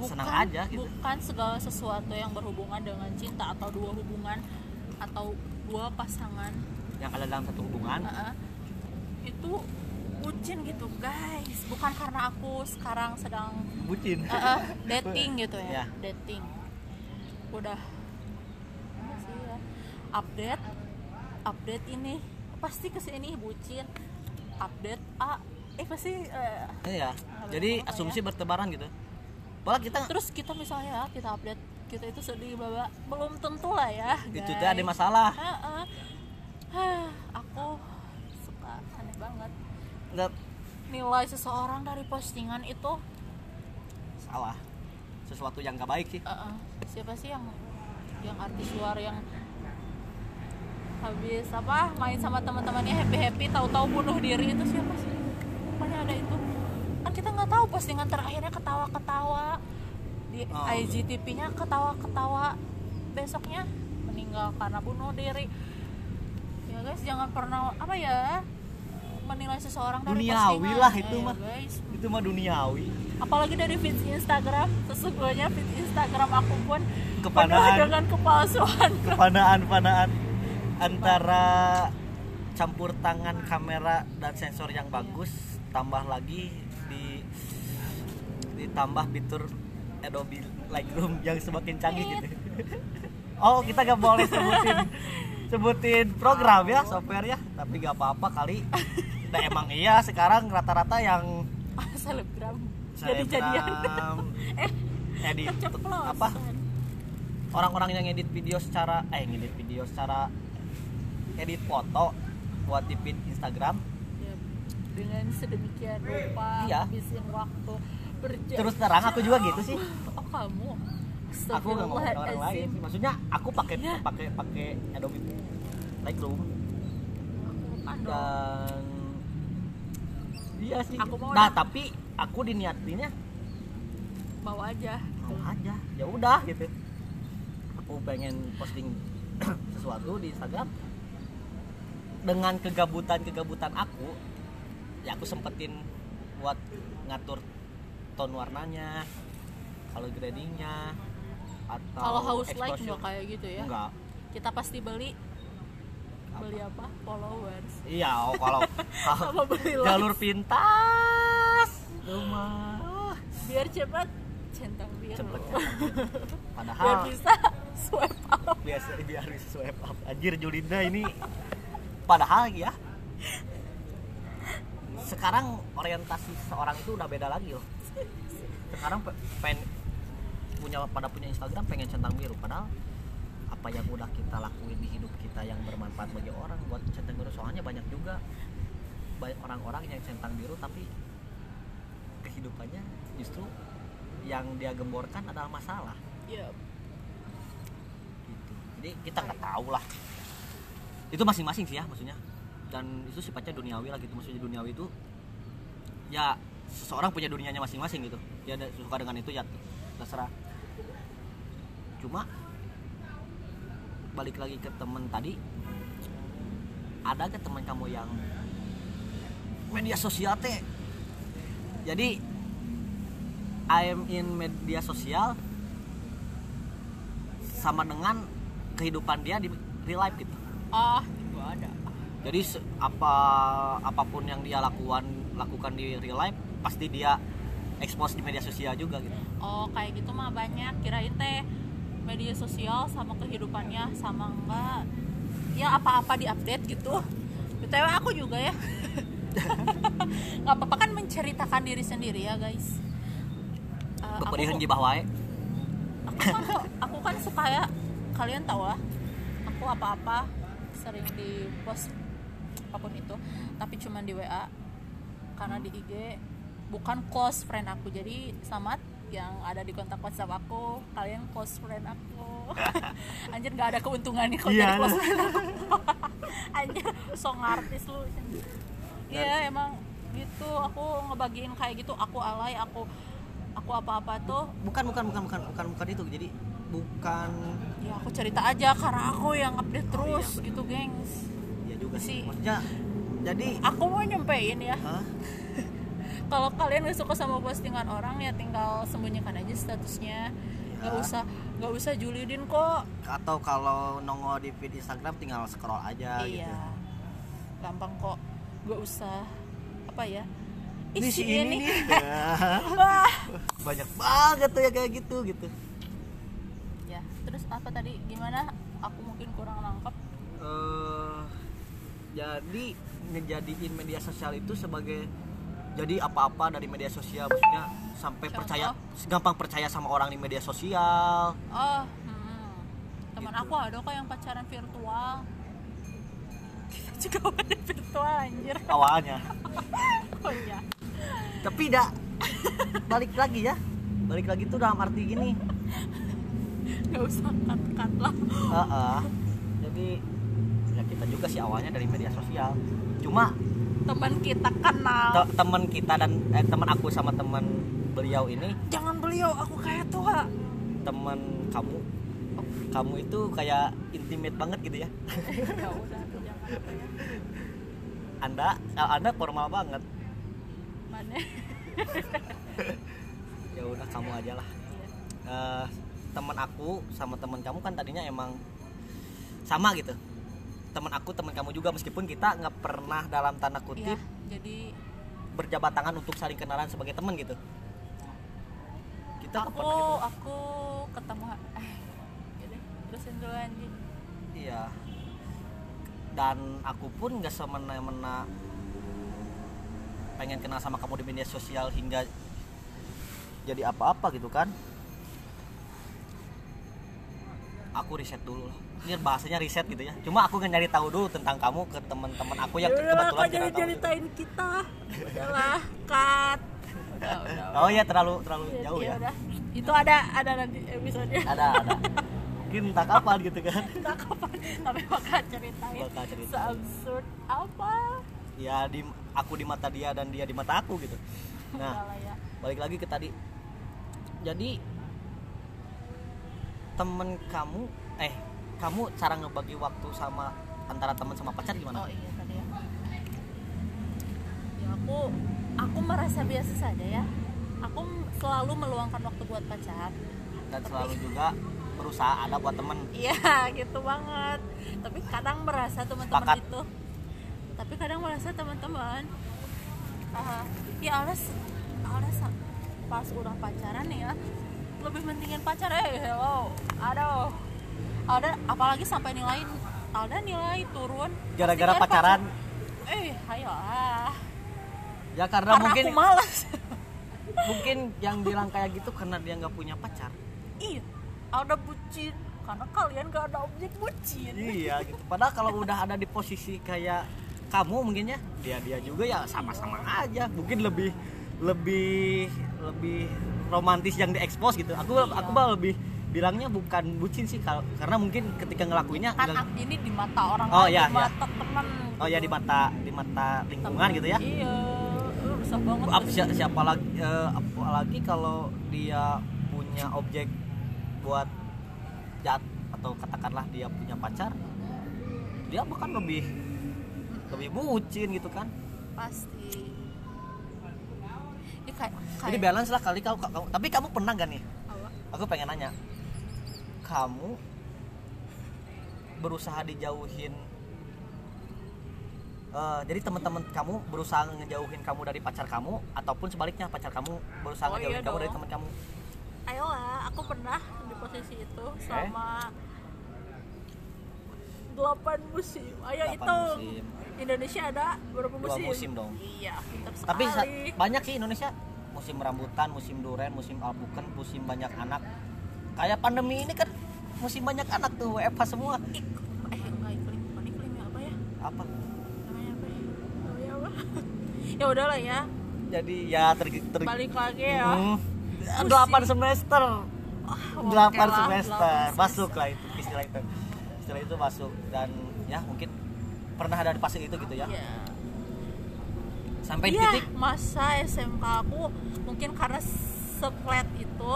senang aja gitu. bukan segala sesuatu yang berhubungan dengan cinta atau dua hubungan atau dua pasangan. Yang ada dalam satu hubungan. Uh-uh, itu bucin gitu guys. Bukan karena aku sekarang sedang bucin. Uh-uh, dating gitu ya Ya. dating. Udah. Sih ya? Update. Update ini. Pasti ke sini bucin update. Ah eh pasti eh, iya jadi asumsi bertebaran gitu. Padahal kita terus kita misalnya kita update kita itu sedih bahwa belum tentu lah ya itu guys. teh ada masalah. Heeh. Hah, aku suka aneh banget. Nggak. Nilai seseorang dari postingan itu? Salah. Sesuatu yang gak baik sih. Uh-uh. siapa sih yang yang artis luar yang habis apa main sama teman-temannya happy happy tahu-tahu bunuh diri itu siapa sih? Pokoknya ada itu. Kan kita nggak tahu postingan terakhirnya ketawa-ketawa. Di Oh. IGTV-nya ketawa-ketawa. Besoknya meninggal karena bunuh diri. Ya guys jangan pernah apa ya menilai seseorang dari Duniawi postingan. lah itu Eh, mah. guys. Itu mah duniawi. Apalagi dari feed Instagram sesungguhnya feed Instagram aku pun penuh Kepanaan. dengan kepalsuan. Kepanaan-panaan antara campur tangan kamera dan sensor yang bagus tambah lagi di ditambah fitur Adobe Lightroom yang semakin canggih gitu. Oh kita gak boleh sebutin sebutin program ya software ya. Tapi gak apa-apa kali. Nah emang iya sekarang rata-rata yang selebgram. Jadi jadian. Eh edit apa? Orang-orang yang edit video secara eh ngedit video secara edit foto buat di feed Instagram. Ya, dengan sedemikian rupa Iya. habisin waktu berjam terus terang aku juga gitu sih. Oh kamu? Aku nggak mau orang lain. Sih. maksudnya aku pakai Iya. pakai pakai Adobe Lightroom. Dan iya sih. Aku mau nah tapi aku diniatinnya bawa aja. Mau aja. Ya udah gitu. Aku pengen posting sesuatu di Instagram dengan kegabutan kegabutan aku ya aku sempetin buat ngatur tone warnanya kalau gradingnya atau kalau house exposure. nggak kayak gitu ya? Enggak kita pasti beli. Beli apa? Followers. Iya oh, kalau kalau apa beli likes jalur pintas. Rumah. Biar cepat centang biru. Cepet. Biar padahal bisa swipe up. Biasa biar bisa swipe up. Anjir Julinda ini padahal ya sekarang orientasi seorang itu udah beda lagi loh sekarang pe- pengen punya pada punya Instagram pengen centang biru padahal apa yang udah kita lakuin di hidup kita yang bermanfaat bagi orang buat centang biru soalnya banyak juga banyak orang-orang yang centang biru tapi kehidupannya justru yang dia gemborkan adalah masalah ya gitu. Jadi kita nggak tahu lah. Itu masing-masing sih ya maksudnya. Dan itu sifatnya duniawi lah gitu. Maksudnya duniawi itu ya seseorang punya dunianya masing-masing gitu. Ada suka dengan itu ya terserah. Cuma balik lagi ke temen tadi ada ke teman kamu yang media sosial teh jadi I am in media sosial sama dengan kehidupan dia di real life gitu ah itu ada. Jadi apa apa pun yang dia lakukan lakukan di real life pasti dia expose di media sosial juga gitu. Oh kayak gitu mah banyak. Kirain teh media sosial sama kehidupannya sama enggak. Ya apa-apa diupdate gitu. Btw aku juga ya. Nggak apa-apa kan menceritakan diri sendiri ya guys. Eh, aku, di bawah wae. aku kan aku kan suka ya. Kalian tahu lah aku apa-apa sering di post apa pun itu tapi cuman di WA karena di IG bukan close friend aku. Jadi selamat yang ada di kontak WhatsApp aku kalian close friend aku. Anjir nggak ada keuntungannya kalau Iya, jadi close friend aku. Anjir song artis lu. Iya emang gitu. Aku ngebagiin kayak gitu aku alay aku aku apa-apa tuh. Bukan bukan bukan bukan bukan bukan itu. Jadi bukan. Ya aku cerita aja karena aku yang update Oh, terus iya, bener. gitu gengs. Ya juga Si- sih maksudnya jadi aku mau nyampein ya. Hah? kalau kalian gak suka sama postingan orang ya tinggal sembunyikan aja statusnya. Nggak Ya. usah nggak usah julidin kok. Atau kalau nongol di feed Instagram tinggal scroll aja gitu. Iya. Gampang kok. Nggak usah apa ya? Ini isi si ini nih wah. Banyak banget tuh ya kayak gitu gitu. ya apa tadi? Gimana? Aku mungkin kurang nangkep. Eh jadi ngejadiin media sosial itu sebagai jadi apa-apa dari media sosial maksudnya sampai Contoh? percaya gampang percaya sama orang di media sosial. Oh hmm. teman Gitu. aku ada kok yang pacaran virtual. Juga ada virtual anjir. Awalnya. Oh iya. Tapi tidak balik lagi ya. Balik lagi tuh dalam arti gini nggak usah cut cut lah. Heeh. jadi ya kita juga sih awalnya dari media sosial. Cuma teman kita kenal. Te- teman kita dan eh, teman aku sama teman beliau ini jangan beliau aku kayak tua. Teman kamu kamu itu kayak intimate banget gitu ya. Ya udah jangan anda eh, anda formal banget. Mana? Ya udah kamu aja lah. Iya. Teman aku sama teman kamu kan tadinya emang sama gitu. Teman aku teman kamu juga meskipun kita nggak pernah dalam tanda Iya, kutip jadi berjabat tangan untuk saling kenalan sebagai teman gitu. Kita aku gitu. aku ketemu eh jadi terusin dulu anjing iya. Dan aku pun nggak semena-mena pengen kenal sama kamu di media sosial hingga jadi apa-apa gitu kan aku riset dulu lah. Ini bahasanya riset gitu ya. Cuma aku nyari tahu dulu tentang kamu ke teman-teman aku yang Yaudah, kebetulan jadi ceritain kita? Udahlah cut. Udah, udah, oh ya terlalu terlalu udah. jauh ya. udah. itu ada ada nanti episode ada ada. Mungkin entah kapan gitu kan. Entah kapan tapi bakal ceritain Bakal ceritain. seabsurd apa. Ya di aku di mata dia dan dia di mata aku gitu. Nah Udah ya. balik lagi ke tadi. Jadi temen kamu eh kamu cara ngebagi waktu sama antara teman sama pacar gimana? Oh iya tadi ya. Ya aku aku merasa biasa saja ya. Aku selalu meluangkan waktu buat pacar. Dan selalu juga berusaha ada buat temen. Iya gitu banget. Tapi kadang merasa teman-teman itu. Tapi kadang merasa teman-teman. Ah, ya alas alas pas udah pacaran ya lebih pentingin pacar. Eh hello. Aduh ada apalagi sampai nilai ada nilai turun. Gara-gara pacaran pacar- eh ayolah. Ya karena, karena mungkin aku malas. mungkin yang bilang kayak gitu karena dia nggak punya pacar. Iya ada bucin. Karena kalian gak ada objek bucin. Iya gitu. Padahal kalau udah ada di posisi kayak kamu mungkin ya dia dia juga ya sama-sama aja. Mungkin lebih lebih lebih romantis yang diekspos gitu. Aku Iya. aku mah lebih bilangnya bukan bucin sih karena mungkin ketika ngelakuinnya kan ini di mata orang Oh, lain iya, di mata teman oh ya di mata di mata lingkungan gitu ya. iya. Rusak banget Ap- si- siapa lagi eh, apalagi kalau dia punya objek buat jat atau katakanlah dia punya pacar dia bahkan lebih lebih bucin gitu kan? Pasti kayak jadi balance lah kali kau, kau tapi kamu pernah gak nih? Apa? aku pengen nanya. Kamu berusaha dijauhin eh, jadi teman-teman kamu berusaha ngejauhin kamu dari pacar kamu ataupun sebaliknya pacar kamu berusaha Oh, ngejauhin iya kamu dari dong. teman kamu? Ayolah aku pernah di posisi itu selama delapan musim. Ayo itu musim. Indonesia ada berapa Dua musim? musim dong. iya sekali tapi banyak sih Indonesia musim rambutan musim duren musim alpuken musim banyak anak. Kayak pandemi ini kan musim banyak anak tuh WFH semua. Ik, eh enggak iklim bukan iklim ya apa ya? Apa? Namanya apa ya? Namanya apa ya udahlah ya. Jadi ya ter, ter- balik lagi ya. Hmm, delapan semester. Oh, delapan oke lah, semester. delapan masuk lah itu istilah itu. Istilah itu masuk. Dan ya mungkin pernah ada di fase itu gitu ya. Iya. Sampai Iya, titik? masa SMK aku mungkin karena seplet itu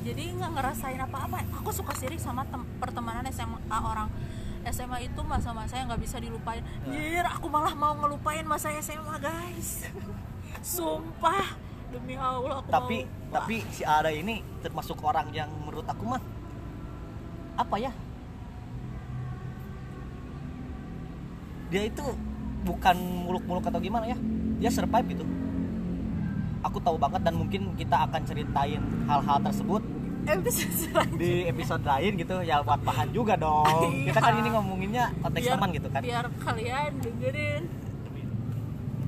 jadi nggak ngerasain apa-apa. Aku suka sirik sama tem- pertemanan SMA orang. SMA itu masa-masa yang nggak bisa dilupain. Jir, aku malah mau ngelupain masa SMA guys. Sumpah demi Allah aku tapi mau tapi si Ada ini termasuk orang yang menurut aku mah apa ya? Dia itu bukan muluk-muluk atau gimana ya dia survive gitu. Aku tahu banget dan mungkin kita akan ceritain hal-hal tersebut episode selanjutnya. di episode lain gitu ya buat bahan juga dong. Iya. kita kan ini ngomonginnya konteks biar, teman gitu kan. biar kalian dengerin.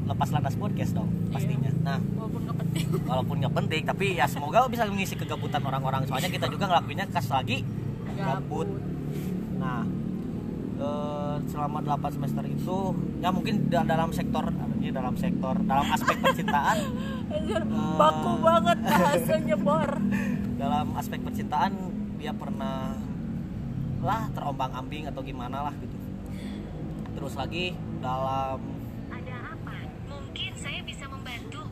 Lepas landas podcast dong Iya. pastinya. Nah walaupun nggak penting. walaupun nggak penting tapi ya semoga bisa mengisi kegabutan orang-orang. Soalnya kita juga ngelakuinnya kas lagi gabut. Nah eh, selama 8 semester itu ya mungkin da- dalam sektor ini dalam sektor dalam aspek percintaan. Anjir, baku banget bahasanya bor. dalam aspek percintaan dia pernah lah terombang ambing atau gimana lah gitu. Terus lagi dalam Ada apa? Mungkin saya bisa membantu.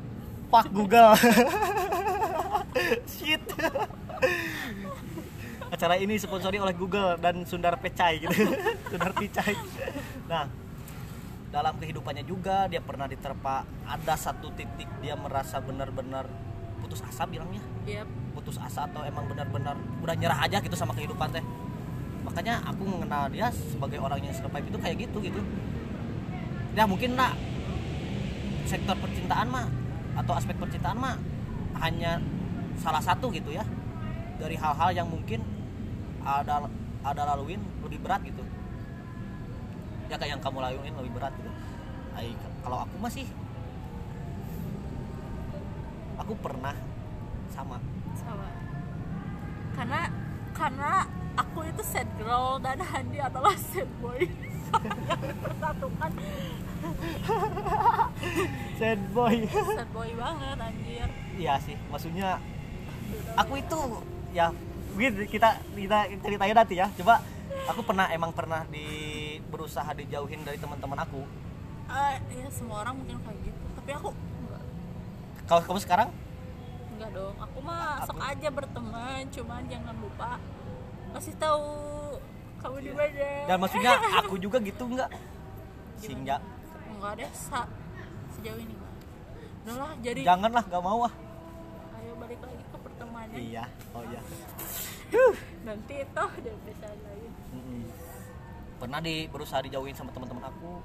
Pak Google. Shit acara ini sponsori oleh Google dan Sundar Pecai gitu. Sundar Picai nah dalam kehidupannya juga dia pernah diterpa ada satu titik dia merasa benar-benar putus asa bilangnya. Yep. putus asa atau emang benar-benar udah nyerah aja gitu sama kehidupan teh. Makanya aku mengenal dia sebagai orang yang survive itu kayak gitu gitu. Ya mungkin nak sektor percintaan mah atau aspek percintaan mah hanya salah satu gitu ya dari hal-hal yang mungkin ada ada laluin lebih berat gitu. Ya kayak yang kamu laluin lebih berat gitu. Ai, kalau aku masih aku pernah sama. Sama. Karena karena aku itu sad girl dan Handi adalah sad boy. Bersatukan sad boy. Sad boy banget anjir. Iya sih maksudnya aku itu ya kita kita ceritain nanti ya. Coba aku pernah emang pernah di berusaha dijauhin dari teman-teman aku. Ah, ya semua orang mungkin kayak gitu. Tapi aku enggak. Kalau kamu sekarang? Enggak dong. Aku mah Aku- sok aja berteman cuman jangan lupa kasih tahu kamu di mana. Dan maksudnya aku juga gitu enggak? Sehingga enggak deh sa sejauh ini udahlah jadi janganlah nggak mau ah iya oh iya. Nanti toh dia bisa lain Mm-mm. pernah di berusaha dijauhin sama teman-teman aku.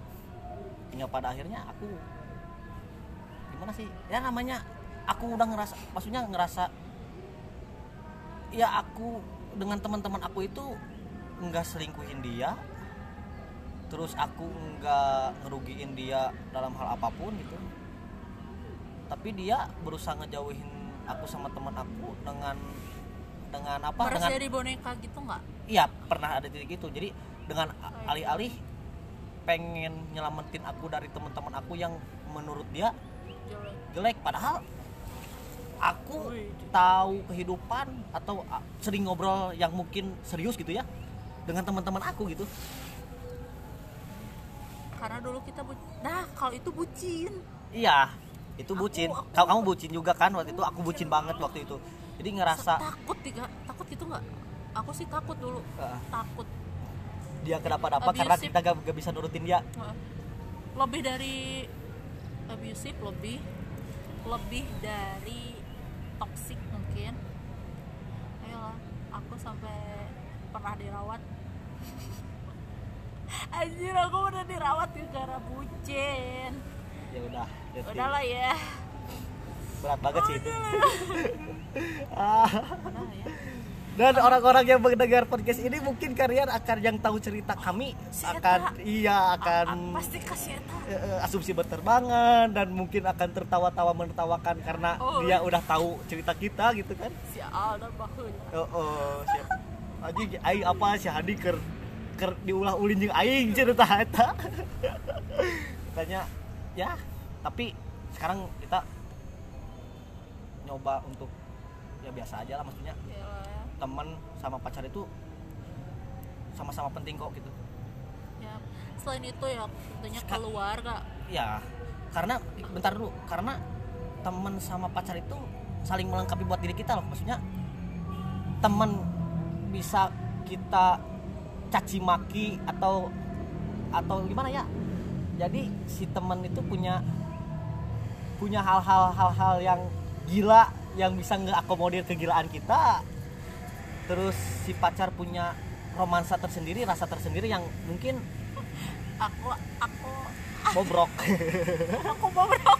Hingga pada akhirnya aku gimana sih? Ya namanya aku udah ngerasa maksudnya ngerasa ya aku dengan teman-teman aku itu nggak selingkuhin dia terus aku nggak ngerugiin dia dalam hal apa pun gitu. Tapi dia berusaha ngejauhin aku sama teman aku dengan dengan apa? Merasa dengan jadi boneka gitu nggak? Iya pernah ada titik itu. Jadi dengan alih-alih pengen nyelamatin aku dari teman-teman aku yang menurut dia jelek. jelek, padahal aku tahu kehidupan atau sering ngobrol yang mungkin serius gitu ya dengan teman-teman aku gitu. karena dulu kita bu nah kalau itu bucin. Iya, itu bucin. aku- Kalau kamu bucin juga kan waktu itu aku bucin banget waktu itu. Jadi ngerasa takut tiga takut gitu nggak? Aku sih takut dulu. Uh, takut. Dia kenapa-napa karena Abusive. kita gak, gak bisa nurutin dia. Lebih dari abusive lebih lebih dari toxic mungkin. Ayolah aku sampai pernah dirawat. Anjir aku udah dirawat gara bucin Ya udah, jadi udahlah ya berat banget sih itu. Ah. udah Dan orang-orang yang mendengar podcast ini mungkin kalian akan yang tahu cerita kami Si akan Eta. iya A- akan pasti kasih eta eh, eh, asumsi berterbangan dan mungkin akan tertawa-tawa menertawakan karena Oh. dia udah tahu cerita kita gitu kan. si Alda Oh, oh siap. Aing apa si Hadi ker ker diulah-ulin jeung aing cerita eta. Katanya ya, tapi sekarang kita nyoba untuk ya biasa aja lah maksudnya. Yalah ya. Teman sama pacar itu sama-sama penting kok gitu. Ya selain itu ya tentunya Ska- keluarga. Ya karena bentar dulu karena teman sama pacar itu saling melengkapi buat diri kita loh. Maksudnya teman bisa kita caci maki atau atau gimana ya jadi si teman itu punya punya hal-hal hal-hal yang gila yang bisa ngeakomodir kegilaan kita. Terus si pacar punya romansa tersendiri rasa tersendiri yang mungkin aku aku. Bobrok. Aku bobrok.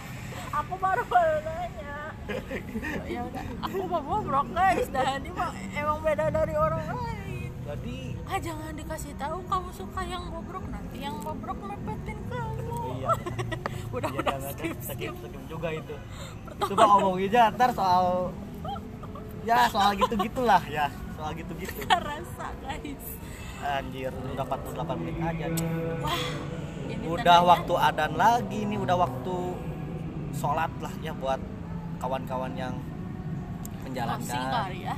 Aku baru nanya. Ya udah aku mau bobrok guys. Dan ini mah emang beda dari orang lain. Jadi ah jangan dikasih tahu kamu suka yang bobrok. Nanti yang bobrok mepetin iya udah iya udah skip skip. skip juga itu. Itu mah ngomongin aja ntar soal ya soal gitu gitulah ya soal gitu gitu rasa guys. Anjir udah 48 menit aja nih wah ini udah waktu adan lagi nih udah waktu sholat lah ya buat kawan-kawan yang menjalankan. Kali ya.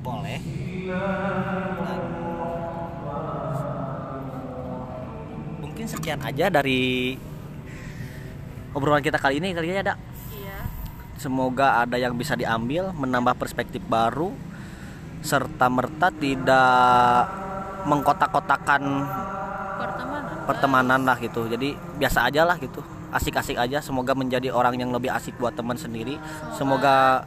Boleh. Dan mungkin sekian aja dari obrolan kita kali ini kali ya ada. Iya. Semoga ada yang bisa diambil menambah perspektif baru serta merta tidak mengkotak-kotakan pertemanan pertemanan lah gitu. Jadi biasa aja lah gitu. Asik-asik aja. Semoga menjadi orang yang lebih asik buat teman sendiri. Semoga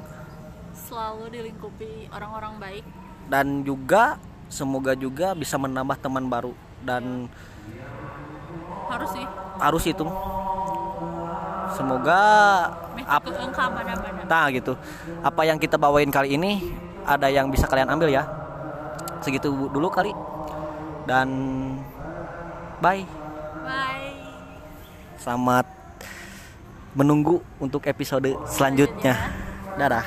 selalu dilingkupi orang-orang baik. dan juga semoga juga bisa menambah teman baru. Dan harus sih. Harus itu. Semoga ap, nah gitu. Apa yang kita bawain kali ini ada yang bisa kalian ambil ya. Segitu dulu kali. Dan bye. Bye. Selamat menunggu untuk episode selanjutnya. Dadah